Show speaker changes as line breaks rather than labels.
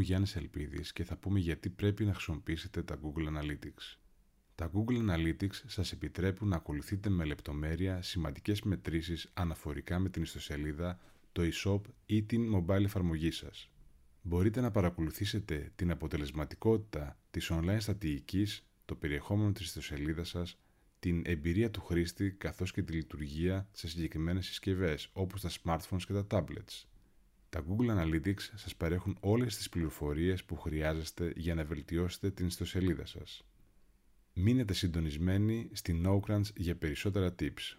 Γιάννης Ελπίδης και θα πούμε γιατί πρέπει να χρησιμοποιήσετε τα Google Analytics. Τα Google Analytics σας επιτρέπουν να ακολουθείτε με λεπτομέρεια σημαντικές μετρήσεις αναφορικά με την ιστοσελίδα, το e-shop ή την mobile εφαρμογή σας. Μπορείτε να παρακολουθήσετε την αποτελεσματικότητα της online στρατηγικής, το περιεχόμενο της ιστοσελίδας σας, την εμπειρία του χρήστη καθώς και τη λειτουργία σε συγκεκριμένες συσκευές όπως τα smartphones και τα tablets. Τα Google Analytics σας παρέχουν όλες τις πληροφορίες που χρειάζεστε για να βελτιώσετε την ιστοσελίδα σας. Μείνετε συντονισμένοι στην Nocrunch για περισσότερα tips.